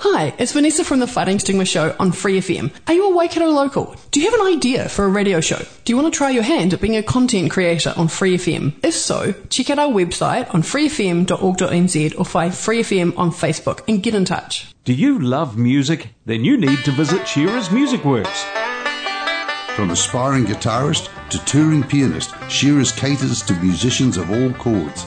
Hi, it's Vanessa from the Fighting Stigma Show on Free FM. Are you a Waikato local? Do you have an idea for a radio show? Do you want to try your hand at being a content creator on Free FM? If so, check out our website on freefm.org.nz or find Free FM on Facebook and get in touch. Do you love music? Then you need to visit Shearer's Music Works. From aspiring guitarist to touring pianist, Shearer's caters to musicians of all chords.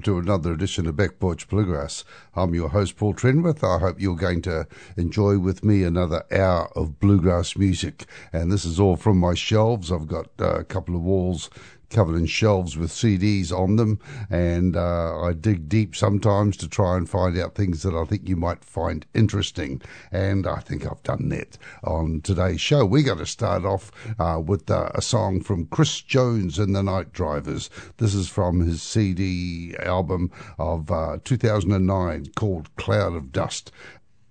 Welcome to another edition of Back Porch Bluegrass. I'm your host Paul Trenwith. I hope you're going to enjoy with me another hour of bluegrass music. And this is all from my shelves. I've got uh, a couple of walls covered in shelves with CDs on them, and uh, I dig deep sometimes to try and find out things that I think you might find interesting. And I think I've done that on today's show. We're going to start off uh, with uh, a song from Chris Jones and the Night Drivers. This is from his CD album of uh, 2009 called Cloud of Dust.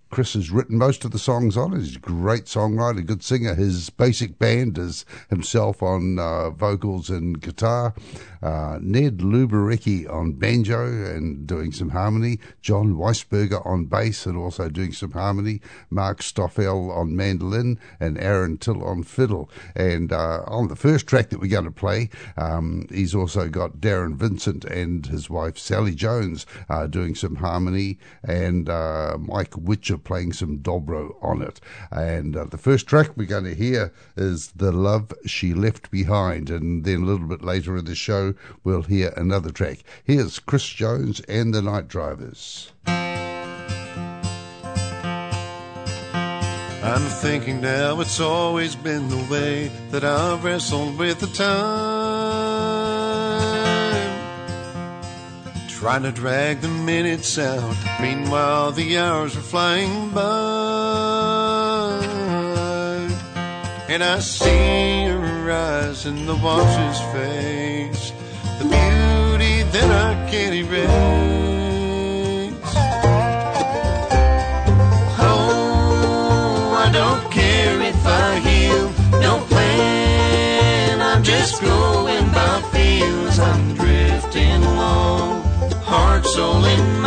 Chris has written most of the songs on. He's a great songwriter, good singer. His basic band is himself on uh, vocals and guitar. Uh, Ned Luberecki on banjo and doing some harmony. Jon Weisberger on bass and also doing some harmony. Mark Stoffel on mandolin and Aaron Till on fiddle. And uh, on the first track that we're going to play, um, he's also got Darren Vincent and his wife Sally Jones uh, doing some harmony and uh, Mike Witcher playing some dobro on it. And uh, the first track we're going to hear is The Love She Left Behind. And then a little bit later in the show, we'll hear another track. Here's Chris Jones and the Night Drivers. I'm thinking now it's always been the way that I've wrestled with the time. Trying to drag the minutes out, meanwhile the hours are flying by. And I see her eyes in the watch's face, the beauty that I can't erase. Oh, I don't care if I heal, no plan. I'm just going by feels. I'm drifting along, heart, soul, and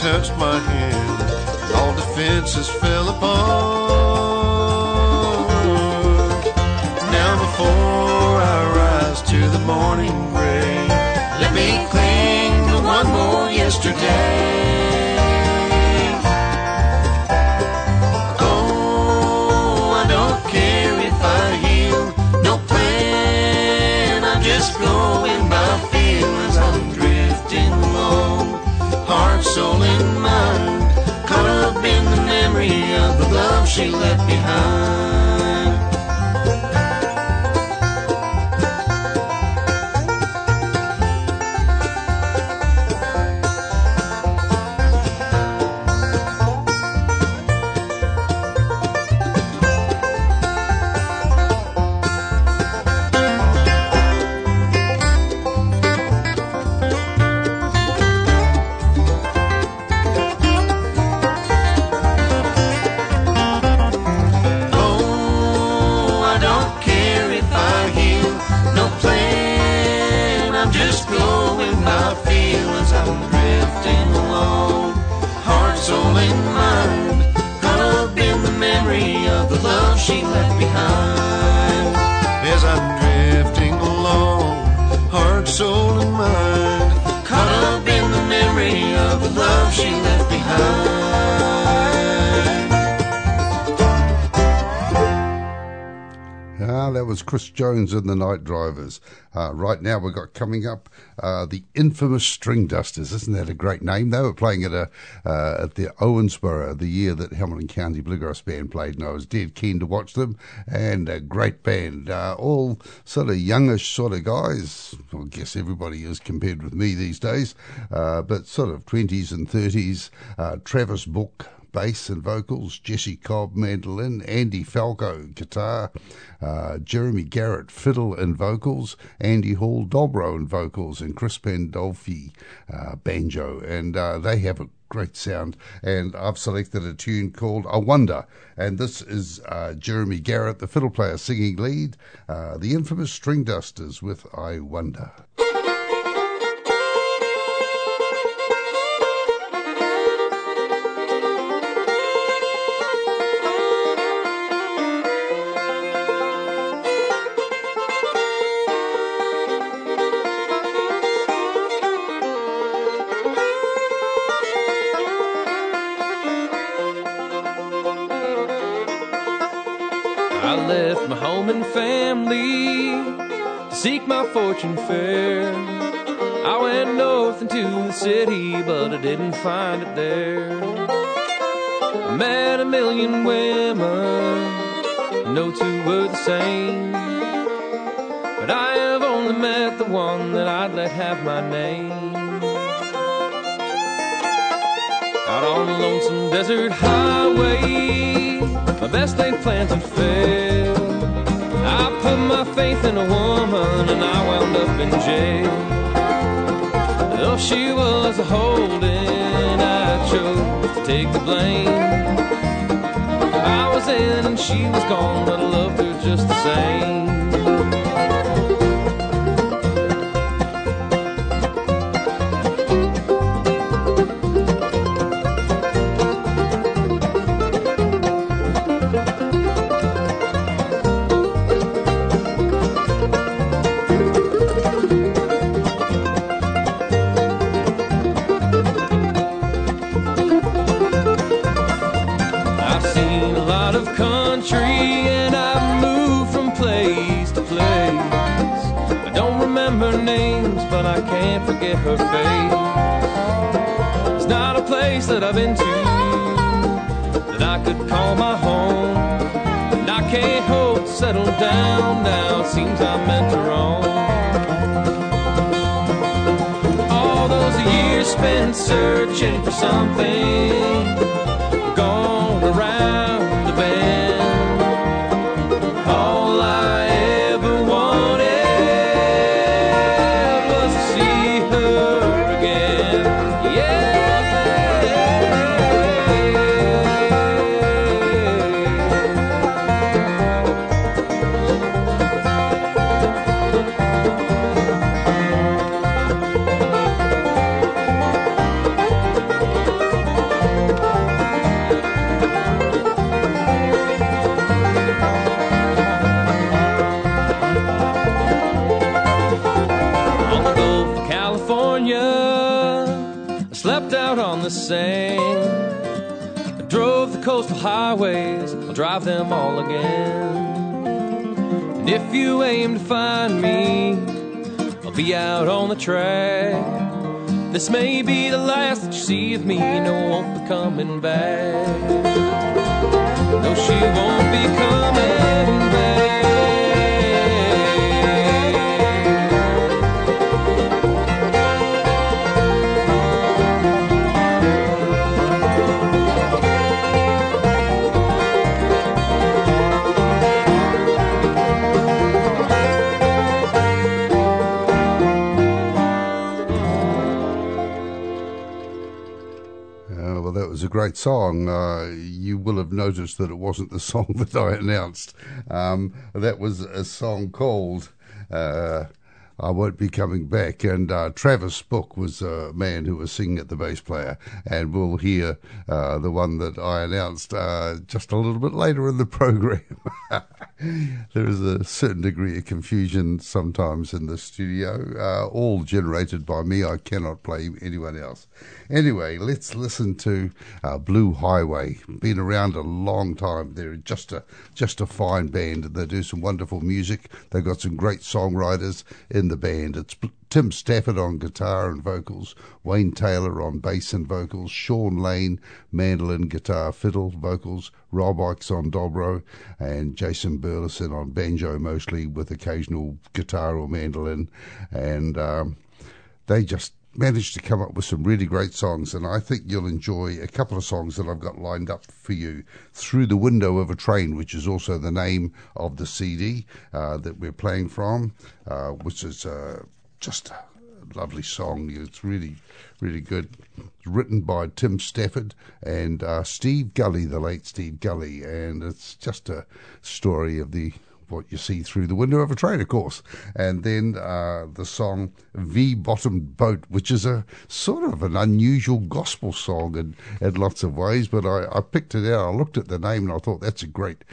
touched my hand, all defenses fell apart. She left behind. That was Chris Jones and the Night Drivers. Uh, right now, we've got coming up uh, the infamous Stringdusters. Isn't that a great name? They were playing at a uh, at the Owensboro the year that Hamilton County Bluegrass Band played, and I was dead keen to watch them. And a great band, uh, all sort of youngish sort of guys. I guess everybody is compared with me these days, uh, but sort of twenties and thirties. Uh, Travis Book bass and vocals, Jesse Cobb mandolin, Andy Falco guitar, uh, Jeremy Garrett fiddle and vocals, Andy Hall dobro and vocals, and Chris Pandolfi uh, banjo. And uh, they have a great sound. And I've selected a tune called I Wonder. And this is uh, Jeremy Garrett, the fiddle player, singing lead, uh, the infamous Stringdusters with I Wonder. I left my home and family to seek my fortune fair. I went north into the city, but I didn't find it there. I met a million women, no two were the same. But I have only met the one that I'd let have my name. Out on the lonesome desert highway, my best laid plans had failed. I put my faith in a woman and I wound up in jail. Though she was a holding, I chose to take the blame. I was in and she was gone, but I loved her just the same. Seems I'm meant to roam. All those years spent searching for something track. This may be the last that you see of me. No, won't be coming back. No, she won't be coming great song. Uh, you will have noticed that it wasn't the song that I announced. Um, that was a song called uh, I Won't Be Coming Back. And uh, Travis Book was a man who was singing at the bass player. And we'll hear uh, the one that I announced uh, just a little bit later in the program. there is a certain degree of confusion sometimes in the studio, uh, all generated by me. I cannot play anyone else. Anyway, let's listen to uh, Blue Highway. Been around a long time. They're just a just a fine band. They do some wonderful music. They've got some great songwriters in the band. It's Tim Stafford on guitar and vocals, Wayne Taylor on bass and vocals, Shawn Lane, mandolin, guitar, fiddle, vocals, Rob Ickes on dobro, and Jason Burleson on banjo mostly with occasional guitar or mandolin. And um, they just managed to come up with some really great songs, and I think you'll enjoy a couple of songs that I've got lined up for you. Through the Window of a Train, which is also the name of the CD uh, that we're playing from, uh, which is uh, just a lovely song. It's really, really good. It's written by Tim Stafford and uh, Steve Gulley, the late Steve Gulley, and it's just a story of the what you see through the window of a train, of course. And then uh, the song V Bottomed Boat, which is a sort of an unusual gospel song in, in lots of ways, but I, I picked it out. I looked at the name and I thought that's a great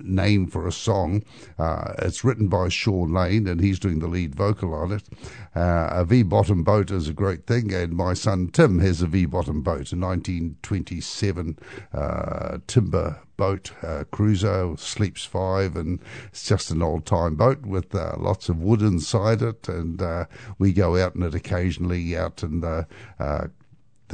name for a song. Uh, it's written by Shawn Lane and he's doing the lead vocal on it. Uh, a V bottom boat is a great thing, and my son Tim has a V bottom boat, a 1927 uh, timber boat, uh, cruiser, sleeps five, and it's just an old time boat with uh, lots of wood inside it. And uh, we go out in it occasionally out in the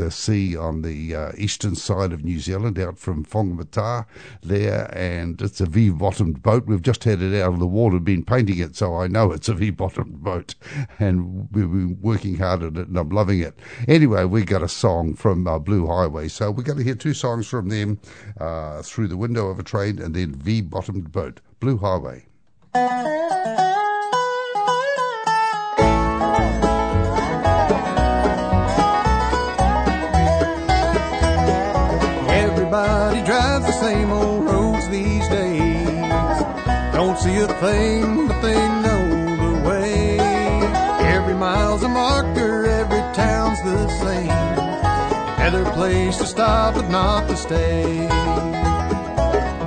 the sea on the uh, eastern side of New Zealand, out from Whangamata there, and it's a V-bottomed boat. We've just had it out of the water, been painting it, so I know it's a V-bottomed boat, and we've been working hard at it, and I'm loving it. Anyway, we got a song from uh, Blue Highway, so we're going to hear two songs from them, uh, Through the Window of a Train and then V-bottomed boat, Blue Highway. See a thing, but they know the way. Every mile's a marker, every town's the same. Another place to stop, but not to stay.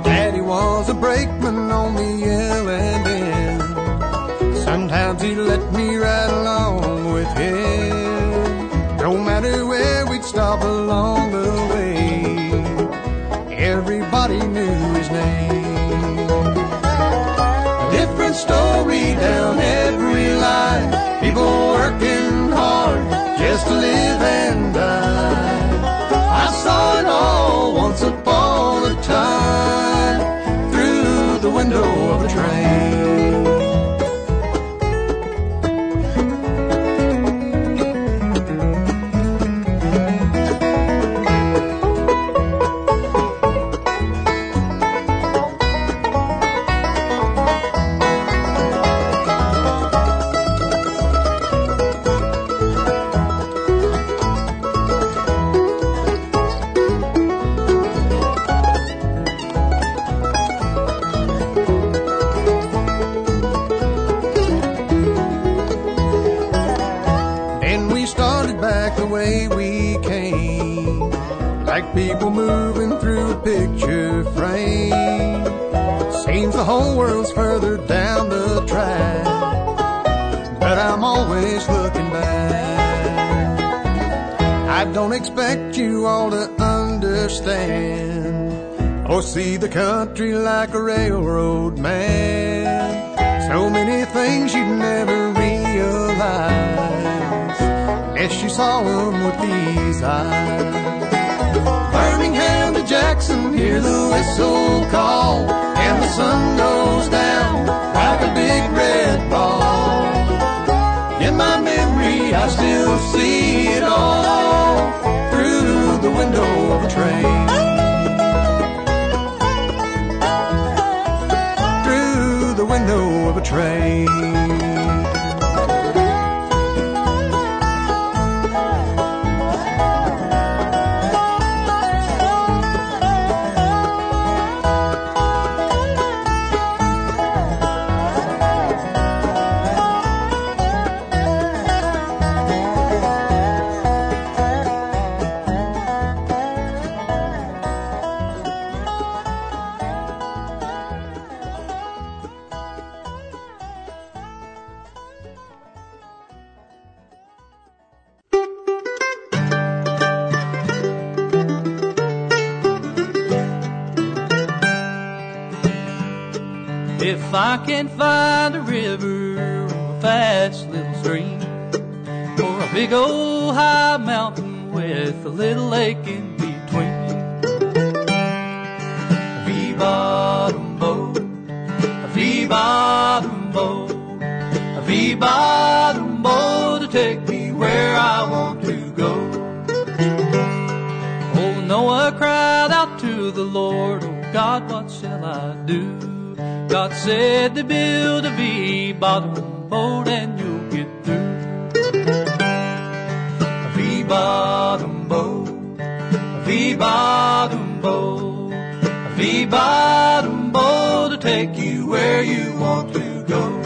Daddy was a brakeman on the L and N. Sometimes he let me ride along with him. No matter where we'd stop along the way, everybody knew story down every line. People working I don't expect you all to understand or see the country like a railroad man. So many things you'd never realize unless you saw them with these eyes. Birmingham to Jackson, hear the whistle call, and the sun goes down like a big red ball. In my memory, I still see it all the window If I can find a river or a fast little stream, or a big old high mountain with a little lake in between. A V-bottom boat, a V-bottom boat, a V-bottom boat to take me where I want to go. Oh, Noah cried out to the Lord, Oh God, what shall I do? God said to build a V-bottom boat and you'll get through. A V-bottom boat, a V-bottom boat, a V-bottom boat to take you where you want to go.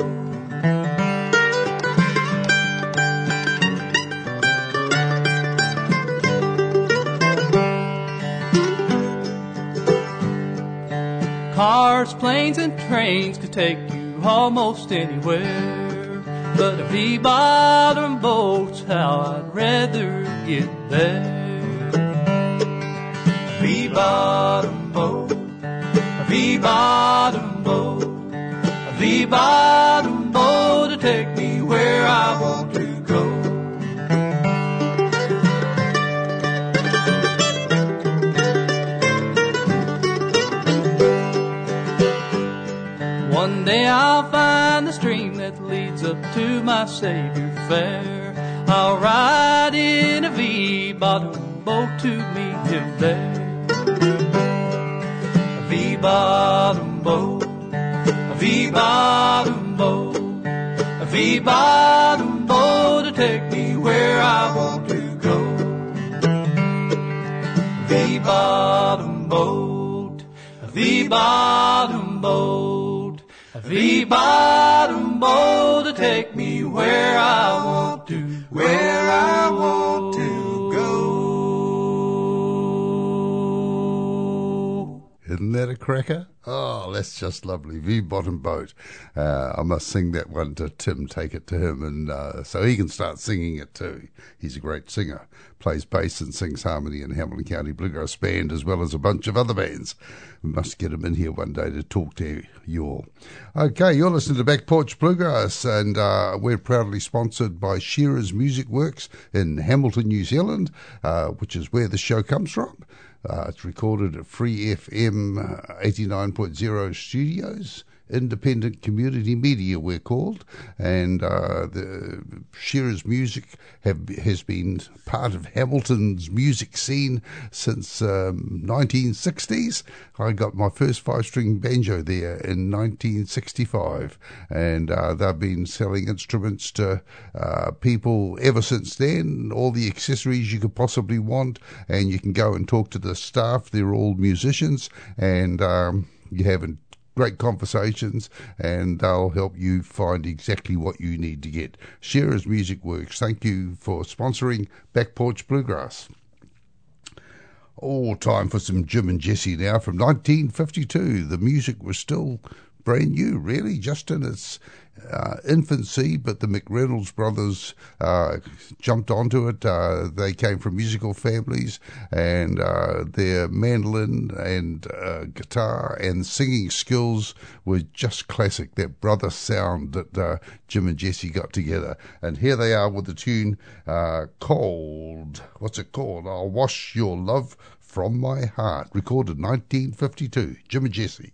Cars, planes, and trains could take you almost anywhere. But a V-bottom boat's how I'd rather get there. A V-bottom boat, a V-bottom boat, a V-bottom boat to take me where I want to One day I'll find the stream that leads up to my Savior fair. I'll ride in a V-bottom boat to meet him there. A V-bottom boat, a V-bottom boat, a V-bottom boat to take me where I want to go. V-bottom boat, a V-bottom boat, a V-bottom boat to take me where I want to, where I want to Isn't that a cracker? Oh, that's just lovely. V Bottom Boat. Uh, I must sing that one to Tim, take it to him, and uh, so he can start singing it too. He's a great singer, plays bass and sings harmony in Hamilton County Bluegrass Band, as well as a bunch of other bands. We must get him in here one day to talk to you all. Okay, you're listening to Back Porch Bluegrass, and uh, we're proudly sponsored by Shearer's Music Works in Hamilton, New Zealand, uh, which is where the show comes from. Uh, it's recorded at Free FM uh, 89.0 studios. Independent community media, we're called, and uh, the Shearer's Music have, has been part of Hamilton's music scene since um, 1960s. I got my first five-string banjo there in 1965, and uh, they've been selling instruments to uh, people ever since then. All the accessories you could possibly want, and you can go and talk to the staff. They're all musicians, and um, you haven't great conversations and they'll help you find exactly what you need to get. Shearer's Music Works, thank you for sponsoring Back Porch Bluegrass. All time for some Jim and Jesse now from 1952. The music was still brand new, really, just in its uh, infancy, but the McReynolds brothers uh, jumped onto it. Uh, they came from musical families, and uh, their mandolin and uh, guitar and singing skills were just classic. That brother sound that uh, Jim and Jesse got together. And here they are with the tune called, what's it called? I'll Wash Your Love from My Heart, recorded 1952. Jim and Jesse.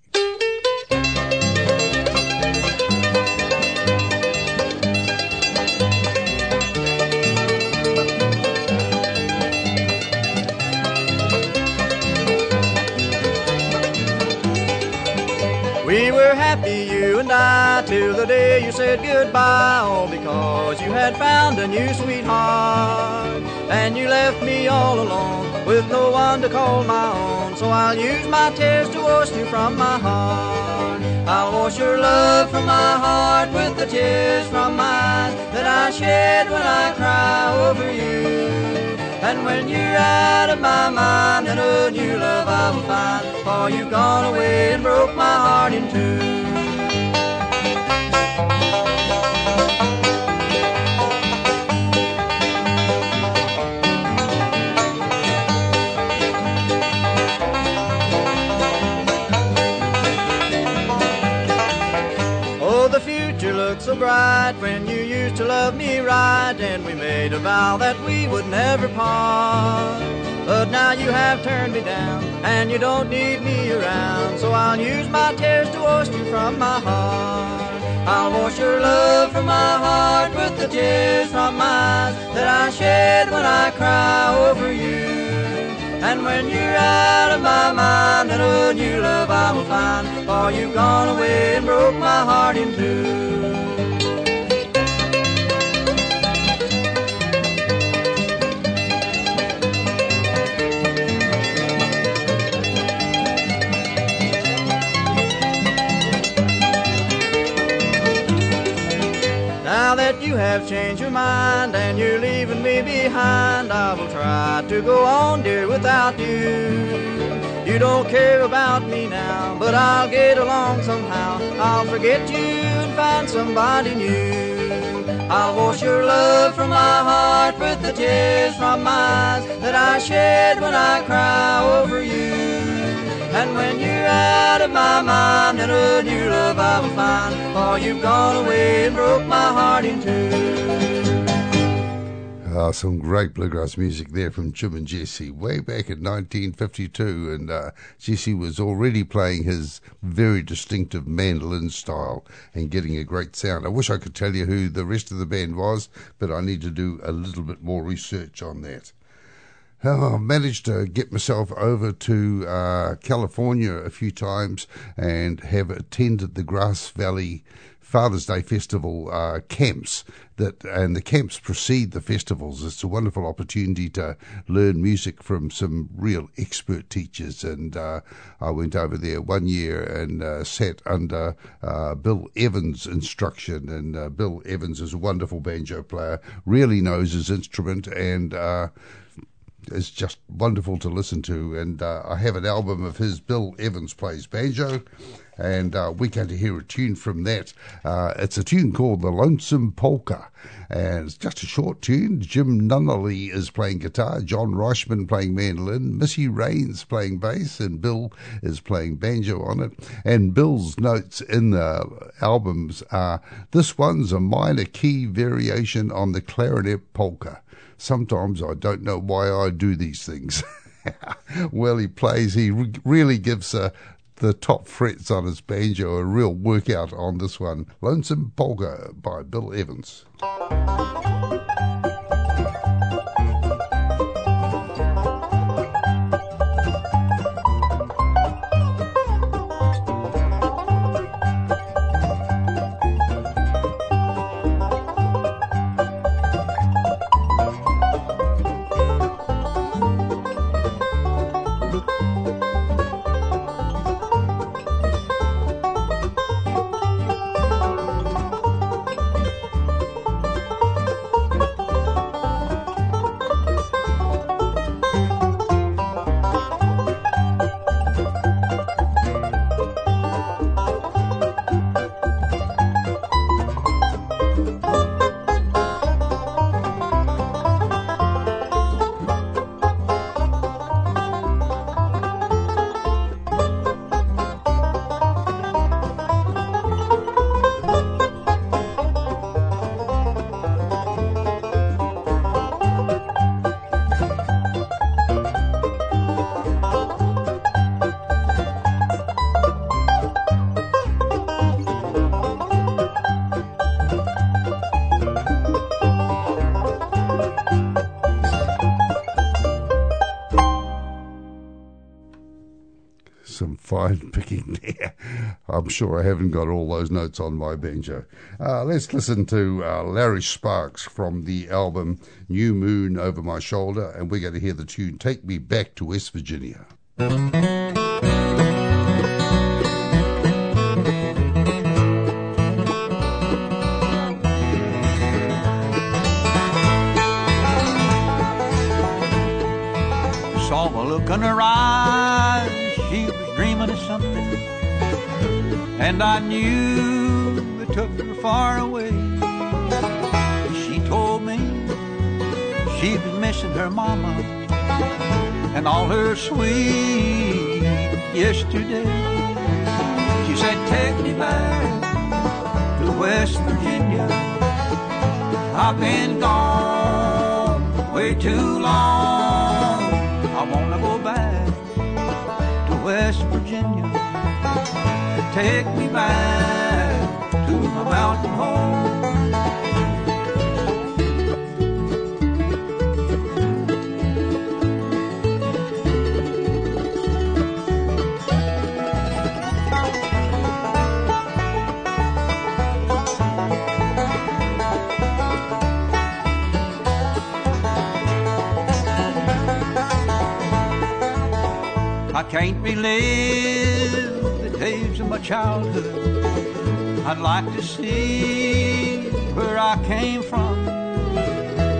We were happy, you and I, till the day you said goodbye, all because you had found a new sweetheart. And you left me all alone, with no one to call my own. So I'll use my tears to wash you from my heart. I'll wash your love from my heart with the tears from my eyes that I shed when I cry over you. And when you're out of my mind, then a new love I will find. For you've gone away and broke my heart in two. Oh, the future looks so bright when you used to love me right, and we made a vow that we would never part. But now you have turned me down, and you don't need me around, so I'll use my tears to wash you from my heart. I'll wash your love from my heart with the tears from my eyes that I shed when I cry over you. And when you're out of my mind, then a new love I will find. For you've gone away and broke my heart in two. You have changed your mind and you're leaving me behind, I will try to go on, dear, without you. You don't care about me now, but I'll get along somehow. I'll forget you and find somebody new. I'll wash your love from my heart with the tears from my eyes that I shed when I cry over you. And when you're out of my mind, new love I will find. For you've gone away and broke my heart in two. Uh, some great bluegrass music there from Jim and Jesse way back in 1952. And uh, Jesse was already playing his very distinctive mandolin style and getting a great sound. I wish I could tell you who the rest of the band was, but I need to do a little bit more research on that. I managed to get myself over to uh, California a few times and have attended the Grass Valley Father's Day Festival uh, camps that, and the camps precede the festivals. It's a wonderful opportunity to learn music from some real expert teachers. And uh, I went over there one year and uh, sat under uh, Bill Evans' instruction. And uh, Bill Evans is a wonderful banjo player, really knows his instrument, and uh, is just wonderful to listen to. And uh, I have an album of his. Bill Evans plays banjo, and uh, we're going to hear a tune from that. Uh, it's a tune called The Lonesome Polka, and it's just a short tune. Jim Nunnally is playing guitar, John Reischman playing mandolin, Missy Raines playing bass, and Bill is playing banjo on it. And Bill's notes in the albums are this one's a minor key variation on the clarinet polka. Sometimes I don't know why I do these things. well, he plays, he re- really gives uh, the top frets on his banjo a real workout on this one. Lonesome Polka by Bill Evans. Sure I haven't got all those notes on my banjo. Uh, let's listen to uh, Larry Sparks from the album New Moon Over My Shoulder, and we're going to hear the tune Take Me Back to West Virginia. And I knew it took her far away. She told me she was missing her mama and all her sweet yesterday. She said, Take me back to West Virginia. I've been gone way too long. I wanna go back to West Virginia. Take me back to my mountain home. I can't relive days of my childhood. I'd like to see where I came from.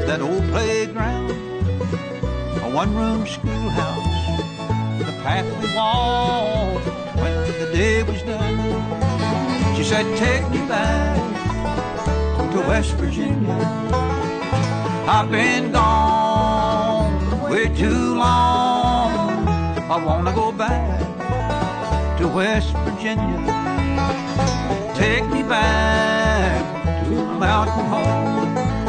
That old playground, a one room schoolhouse, the path we walked when the day was done. She said, Take me back to West Virginia. I've been gone way too long. I wanna go back to West Virginia. Take me back to my mountain home.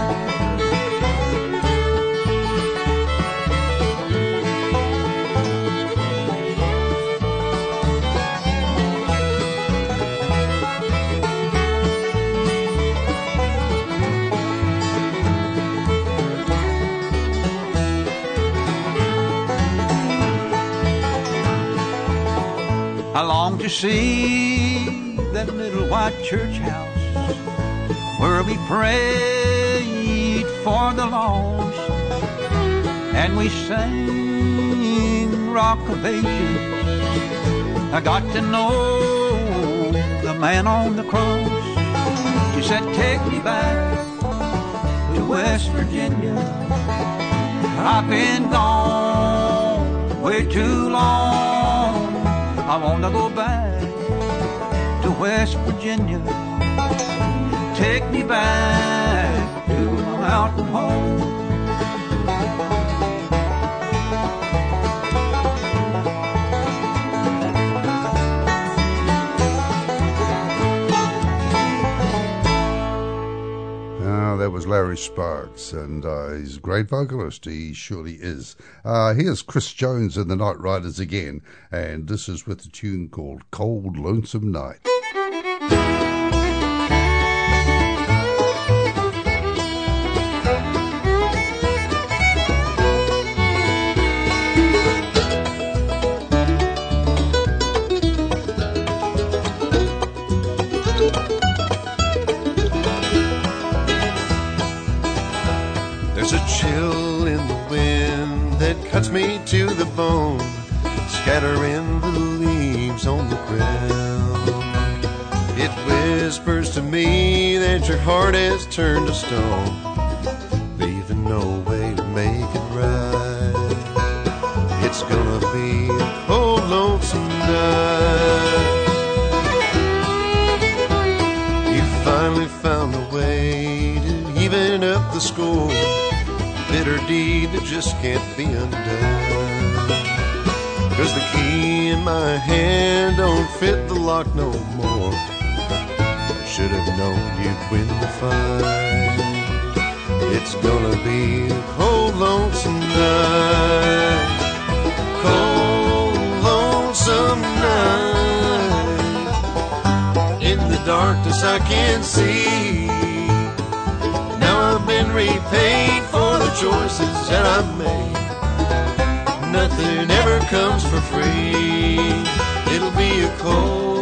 You see that little white church house where we prayed for the lost and we sang Rock of Ages? I got to know the man on the cross. He said, Take me back to West Virginia. I've been gone way too long. I want to go back to West Virginia. Take me back to my mountain home. Larry Sparks, and uh, he's a great vocalist. He surely is. Uh, here's Chris Jones and the Night Drivers again, and this is with a tune called Cold Lonesome Night. Your heart has turned to stone, leaving no way to make it right. It's gonna be a cold, lonesome night. You finally found a way to even up the score. Bitter deed that just can't be undone. Cause the key in my hand don't fit the lock no more. I should have known you'd win the fight. It's gonna be a cold, lonesome night. Cold, lonesome night. In the darkness I can't see. Now I've been repaid for the choices that I've made. Nothing ever comes for free. It'll be a cold,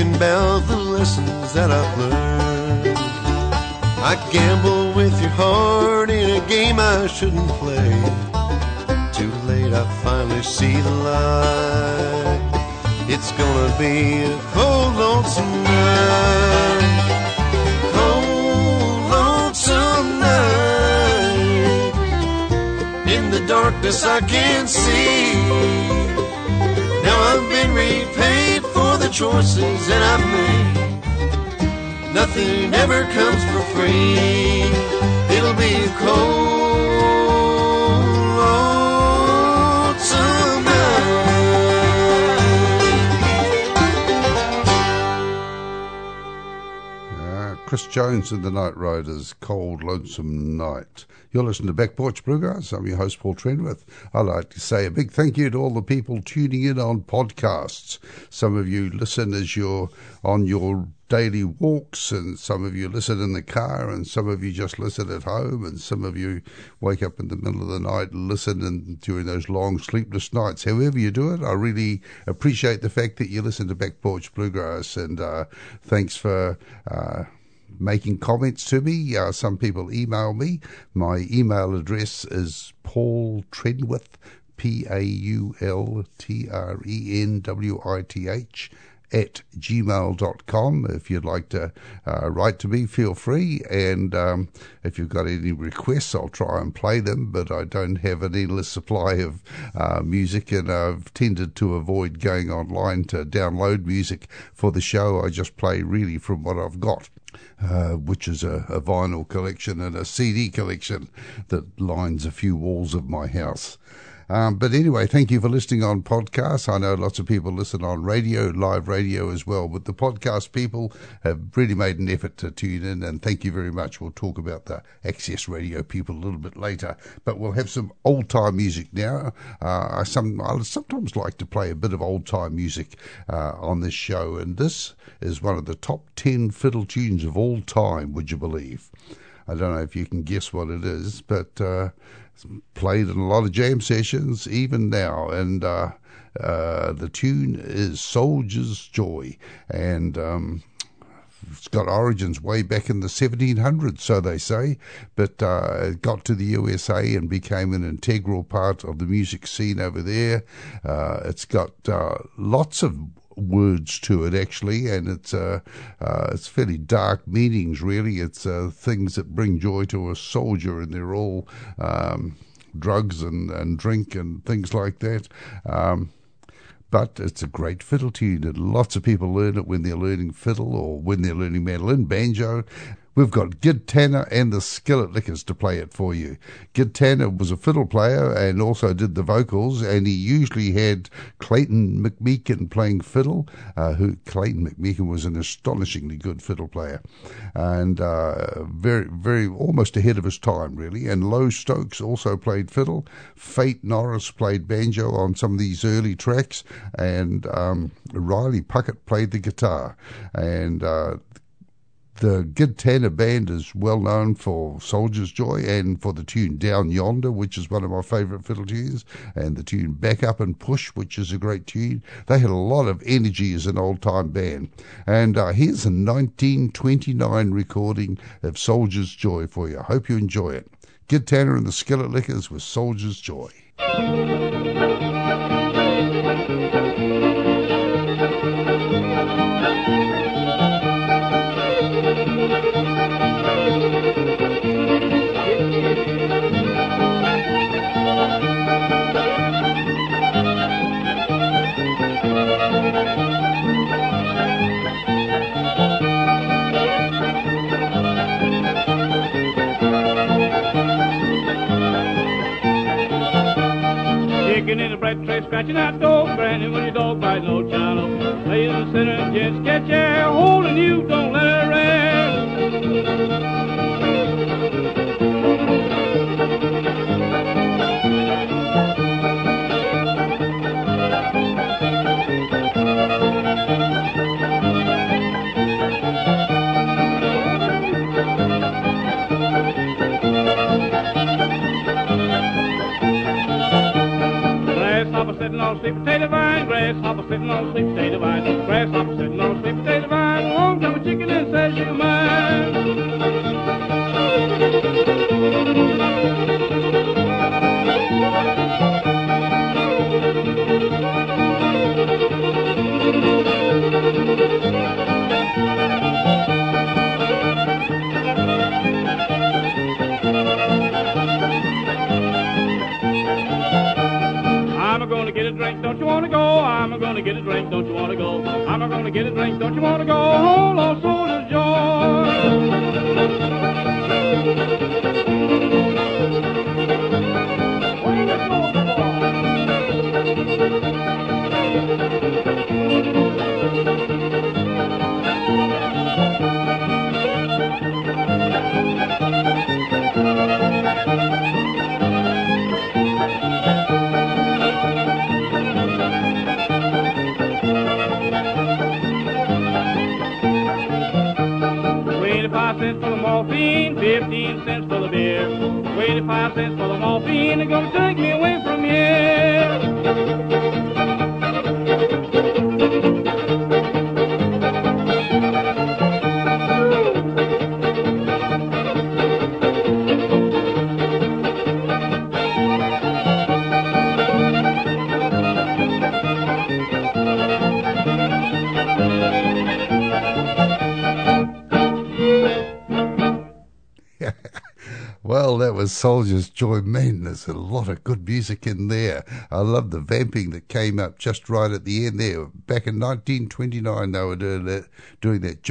thinking about the lessons that I've learned. I gamble with your heart in a game I shouldn't play. Too late, I finally see the light. It's gonna be a cold, lonesome night. Cold, lonesome night. In the darkness I can't see. Now I've been repaid choices that I've made. Nothing ever comes for free. It'll be a cold, Chris Jones and the Night Drivers, Cold Lonesome Night. You're listening to Back Porch Bluegrass. I'm your host, Paul Trenwith. I'd like to say a big thank you to all the people tuning in on podcasts. Some of you listen as you're on your daily walks, and some of you listen in the car, and some of you just listen at home, and some of you wake up in the middle of the night and listen and during those long sleepless nights. However you do it, I really appreciate the fact that you listen to Back Porch Bluegrass, and uh, thanks for. Uh, making comments to me. Uh, some people email me. My email address is Paul Trenwith, P A U L T R E N W I T H, at gmail.com. If you'd like to uh, write to me, feel free. And um, if you've got any requests, I'll try and play them, but I don't have an endless supply of uh, music, and I've tended to avoid going online to download music for the show. I just play really from what I've got. Uh, which is a, a vinyl collection and a CD collection that lines a few walls of my house. Um, but anyway, thank you for listening on podcasts. I know lots of people listen on radio, live radio as well, but the podcast people have really made an effort to tune in, and thank you very much. We'll talk about the access radio people a little bit later, but we'll have some old time music now. Uh, I, some, I sometimes like to play a bit of old time music uh, on this show, and this is one of the top 10 fiddle tunes of all time, would you believe? I don't know if you can guess what it is, but uh, it's played in a lot of jam sessions even now, and uh, uh, the tune is Soldier's Joy, and um, it's got origins way back in the 1700s, so they say, but uh, it got to the USA and became an integral part of the music scene over there. Uh, it's got uh, lots of words to it actually, and it's uh, uh, it's fairly dark meanings really. It's uh, things that bring joy to a soldier, and they're all um, drugs and, and drink and things like that. Um, but it's a great fiddle tune, and lots of people learn it when they're learning fiddle or when they're learning mandolin, banjo. We've got Gid Tanner and the Skillet Lickers to play it for you. Gid Tanner was a fiddle player and also did the vocals, and he usually had Clayton McMichen playing fiddle. Uh, who Clayton McMichen was an astonishingly good fiddle player, and uh, very, very almost ahead of his time, really. And Lowe Stokes also played fiddle. Fate Norris played banjo on some of these early tracks, and um, Riley Puckett played the guitar. And uh, the Gid Tanner Band is well known for Soldier's Joy and for the tune Down Yonder, which is one of my favourite fiddle tunes, and the tune Back Up and Push, which is a great tune. They had a lot of energy as an old time band. And uh, here's a 1929 recording of Soldier's Joy for you. I hope you enjoy it. Gid Tanner and the Skillet Lickers with Soldier's Joy. In tray, scratching that dog, branding when your dog bites no channel. Lay in the center and just catch air, holding you, don't let it rest. On sweet potato vine, grasshopper sitting on sweet potato vine, grasshopper sitting on sweet potato vine, along comes a chicken and says you mine. You wanna go? I'm gonna get a drink, don't you wanna go? I'm gonna get a drink, don't you wanna go? On, soldier's cents for the morphine, fifteen cents for the beer. Twenty-five cents for the morphine, they're gonna take me away from here. That was Soldier's Joy. Man, there's a lot of good music in there. I love the vamping that came up just right at the end there. Back in 1929, they were doing that, doing that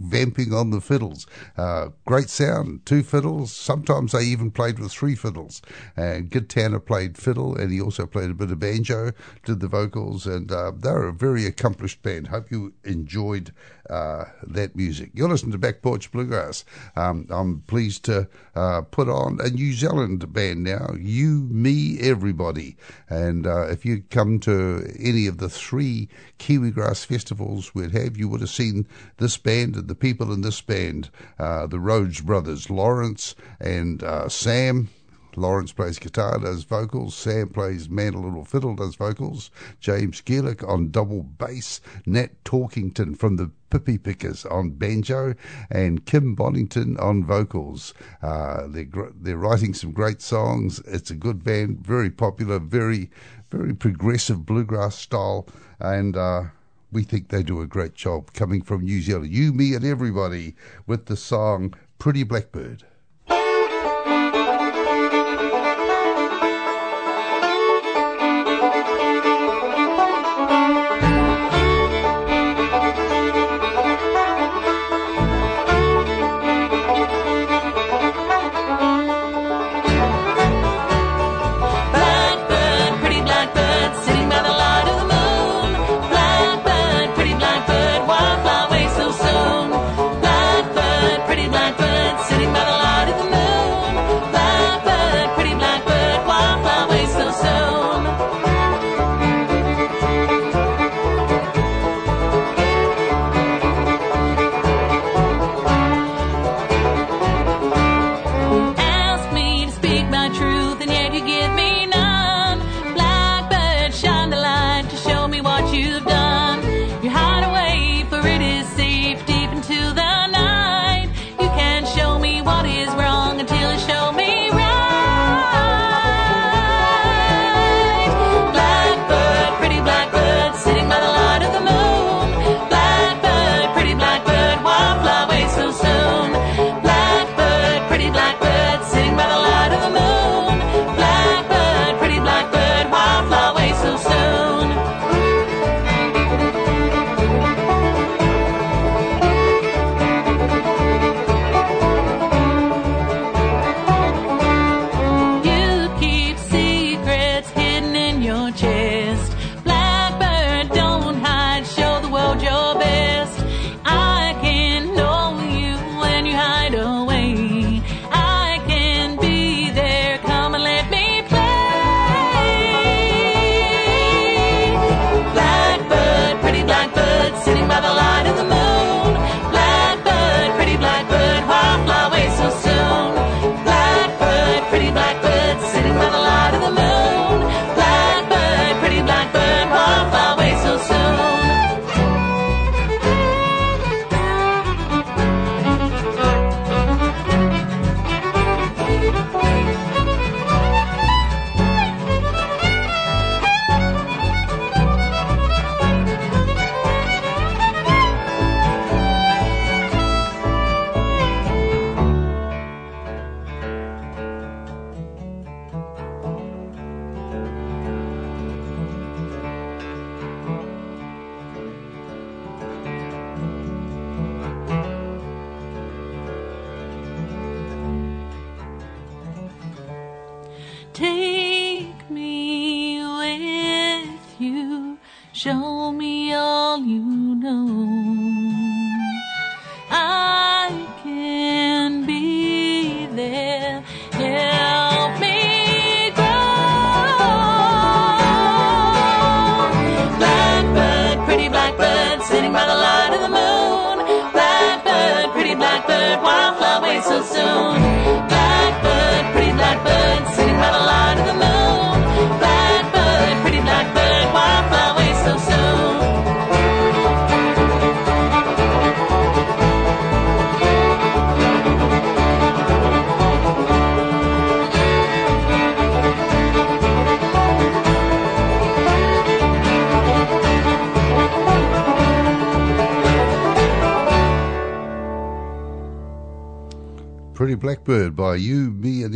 vamping on the fiddles. Uh, great sound, two fiddles. Sometimes they even played with three fiddles. And Gid Tanner played fiddle, and he also played a bit of banjo, did the vocals, and uh, they're a very accomplished band. Hope you enjoyed uh, that music. You're listening to Back Porch Bluegrass. Um, I'm pleased to uh, put on a New Zealand band now, You, Me, Everybody. And uh, if you come to any of the three Kiwigrass festivals we'd have, you would have seen this band and the people in this band, uh, the Rhodes brothers, Lawrence and uh, Sam. Lawrence plays guitar, does vocals. Sam plays mandolin or fiddle, does vocals. James Gillick on double bass. Nat Talkington from the Pippi Pickers on banjo, and Kim Bonington on vocals. Uh, they're gr- they're writing some great songs. It's a good band, very popular, very very progressive bluegrass style, and. Uh, we think they do a great job coming from New Zealand. You, me, and everybody with the song Pretty Blackbird.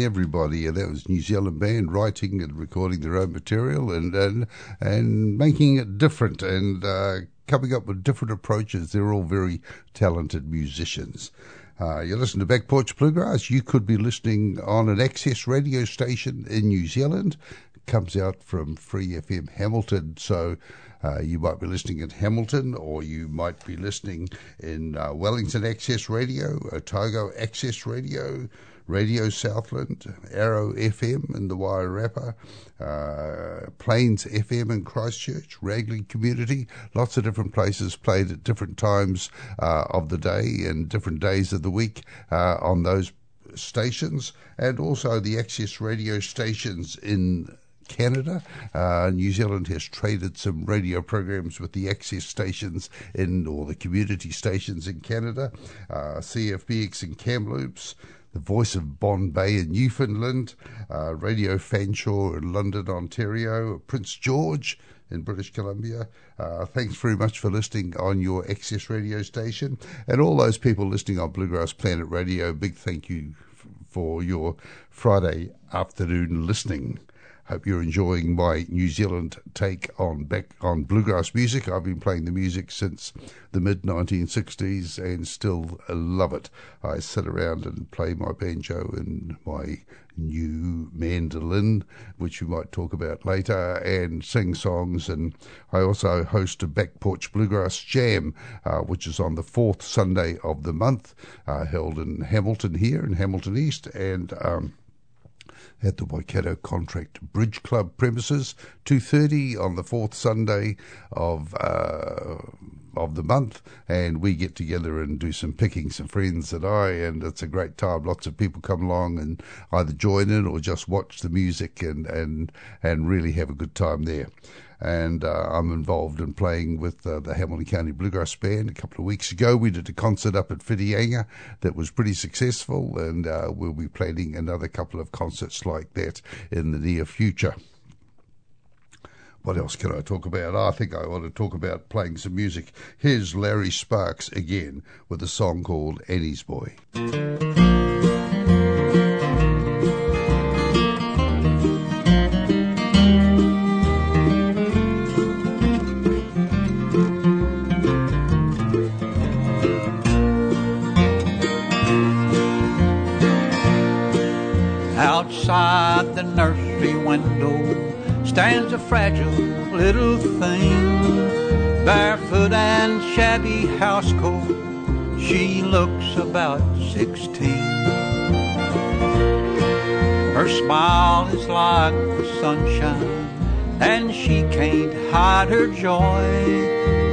Everybody, that was New Zealand band writing and recording their own material and and and making it different and uh, coming up with different approaches. They're all very talented musicians. Uh, you listen to Back Porch Bluegrass. You could be listening on an access radio station in New Zealand. It comes out from Free FM Hamilton. So uh, you might be listening in Hamilton, or you might be listening in uh, Wellington Access Radio, Otago Access Radio, Radio Southland, Arrow FM in the Wairarapa, uh, Plains FM in Christchurch, Raglan Community, lots of different places played at different times uh, of the day and different days of the week uh, on those stations, and also the access radio stations in Canada. Uh, New Zealand has traded some radio programs with the access stations in, or the community stations in Canada, uh, CFBX in Kamloops, the Voice of Bonne Bay in Newfoundland, uh, Radio Fanshawe in London, Ontario, Prince George in British Columbia. Uh, thanks very much for listening on your Access radio station. And all those people listening on Bluegrass Planet Radio, big thank you f- for your Friday afternoon listening. Hope you're enjoying my New Zealand take on back on bluegrass music. I've been playing the music since the mid 1960s and still love it. I sit around and play my banjo and my new mandolin, which we might talk about later, and sing songs. And I also host a back porch bluegrass jam, uh, which is on the fourth Sunday of the month, uh, held in Hamilton here in Hamilton East, and. Um, at the Waikato Contract Bridge Club premises, 2.30 on the fourth Sunday of uh, of the month, and we get together and do some picking, some friends and I, and it's a great time. Lots of people come along and either join in or just watch the music and, and, and really have a good time there and uh, I'm involved in playing with uh, the Hamilton County Bluegrass Band. A couple of weeks ago, we did a concert up at Whitianga that was pretty successful, and uh, we'll be planning another couple of concerts like that in the near future. What else can I talk about? I think I want to talk about playing some music. Here's Larry Sparks again with a song called Annie's Boy. Stands a fragile little thing, barefoot and shabby housecoat. She looks about sixteen. Her smile is like the sunshine, and she can't hide her joy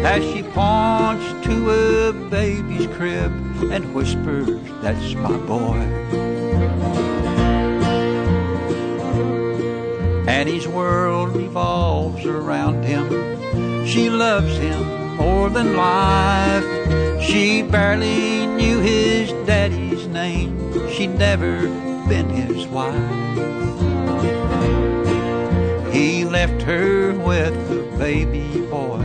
as she points to a baby's crib and whispers, That's my boy. Annie's world revolves around him. She loves him more than life. She barely knew his daddy's name. She'd never been his wife. He left her with a baby boy,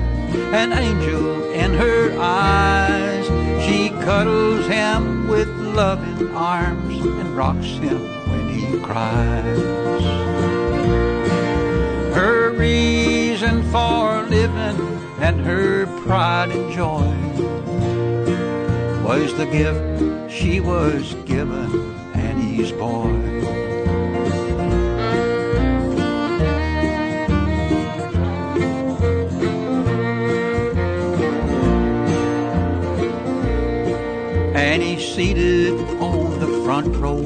an angel in her eyes. She cuddles him with loving arms and rocks him when he cries. Her reason for living and her pride and joy was the gift she was given Annie's boy. Annie seated on the front row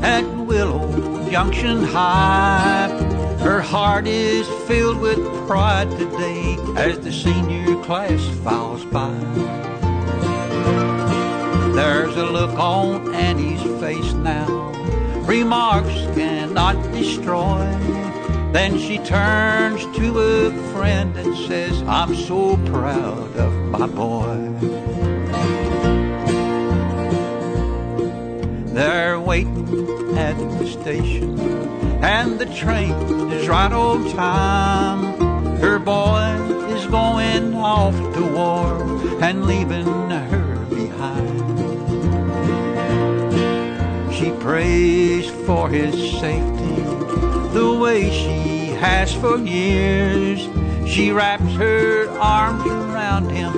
at Willow Junction High. Her heart is filled with pride today as the senior class files by. There's a look on Annie's face now, remarks cannot destroy. Then she turns to a friend and says, I'm so proud of my boy. They're waiting at the station, and the train is right on time. Her boy is going off to war and leaving her behind. She prays for his safety the way she has for years. She wraps her arms around him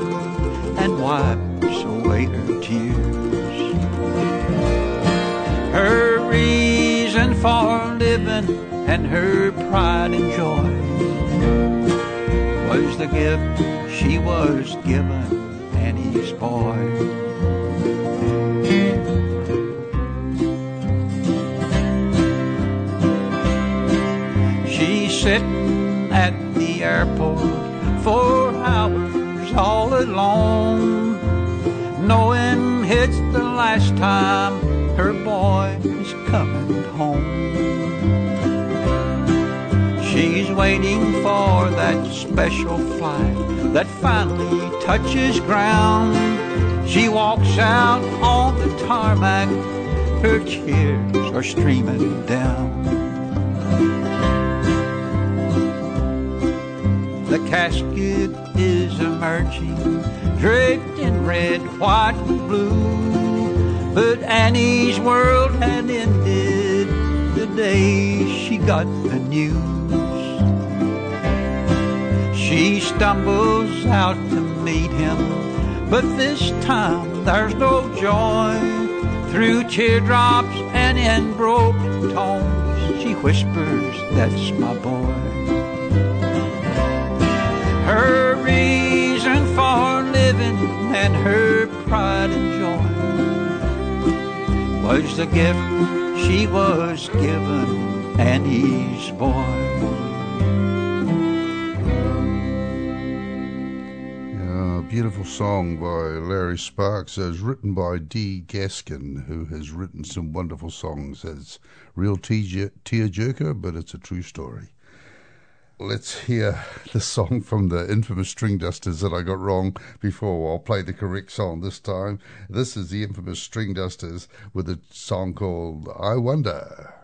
and wipes away her tears. Her reason for living and her pride and joy was the gift she was given Annie's boy. Sitting at the airport for hours all alone, knowing it's the last time her boy home. She's waiting for that special flight that finally touches ground. She walks out on the tarmac, her tears are streaming down. The casket is emerging, draped in red, white, and blue. But Annie's world had ended day she got the news. She stumbles out to meet him, but this time there's no joy. Through teardrops and in broken tones, she whispers, That's my boy. Her reason for living and her pride and joy was the gift she was given Annie's boy. A beautiful song by Larry Sparks, uh, as written by Dee Gaskin, who has written some wonderful songs. It's real tear jerker, but it's a true story. Let's hear the song from the infamous Stringdusters that I got wrong before. I'll play the correct song this time. This is the infamous Stringdusters with a song called I Wonder.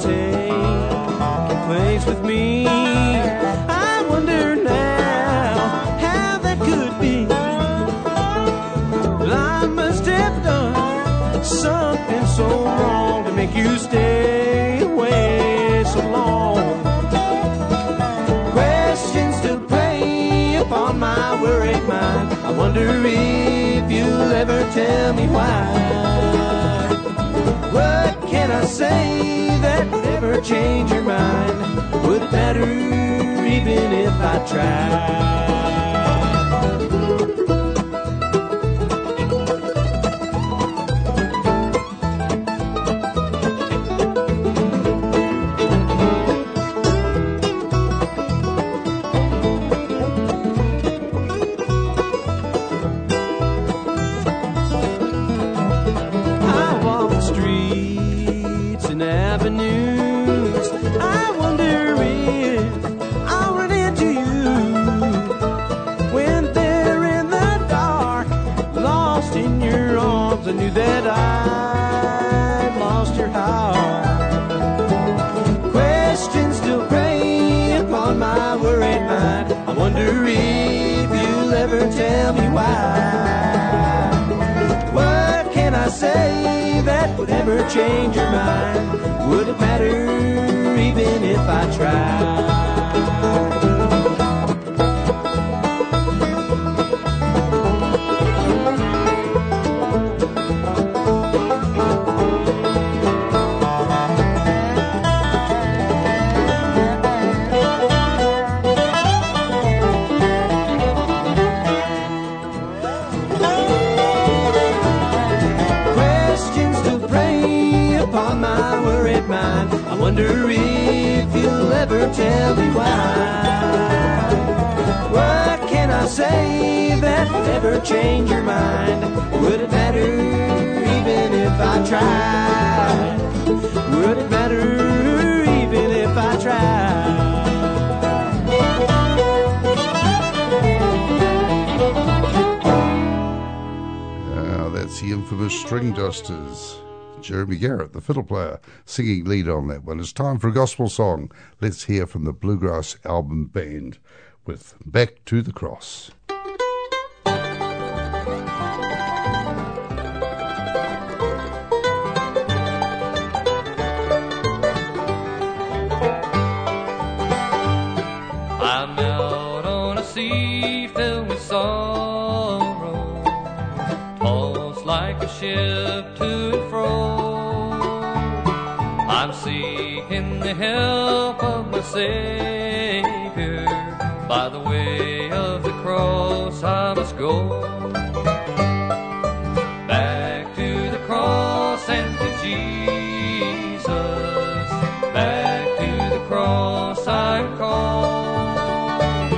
Take place with me? I wonder now how that could be. Well, I must have done something so wrong to make you stay away so long. Questions still prey upon my worried mind. I wonder if you'll ever tell me why. What can I say that would ever change your mind? Would it matter even if I tried? Even if I tried? Stringdusters. Jeremy Garrett, the fiddle player, singing lead on that one. It's time for a gospel song. Let's hear from the Bluegrass Album Band with Back to the Cross. Ship to and fro. I'm seeking the help of my Savior. By the way of the cross, I must go. Back to the cross and to Jesus. Back to the cross I'm called.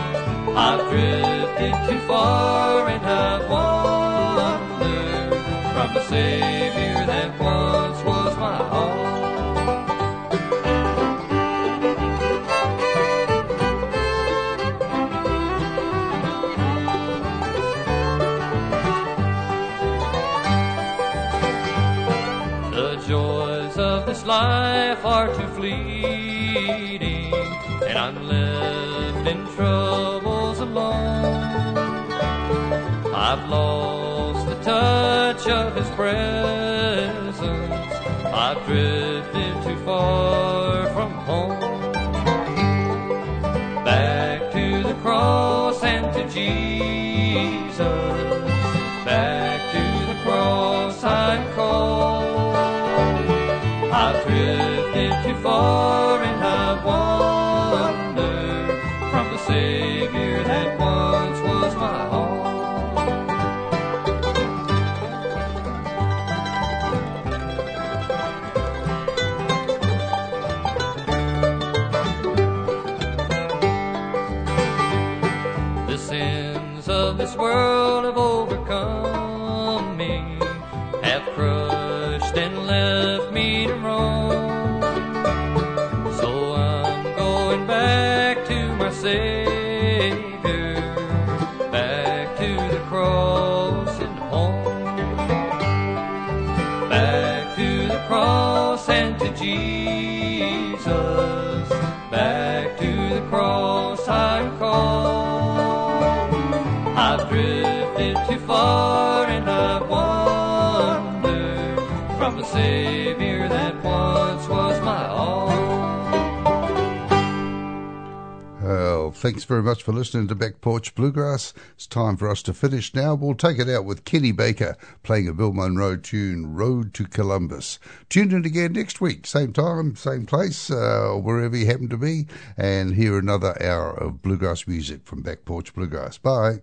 I've drifted too far and I've wandered the Savior that once was my all. The joys of this life are too fleeting, and I'm left in troubles alone. I've lost touch of His presence. I've drifted too far from home. Back to the cross and to Jesus. Savior that once was my all. Well, thanks very much for listening to Back Porch Bluegrass. It's time for us to finish now. We'll take it out with Kenny Baker playing a Bill Monroe tune, Road to Columbus. Tune in again next week, same time, same place, uh, wherever you happen to be, and hear another hour of bluegrass music from Back Porch Bluegrass. Bye.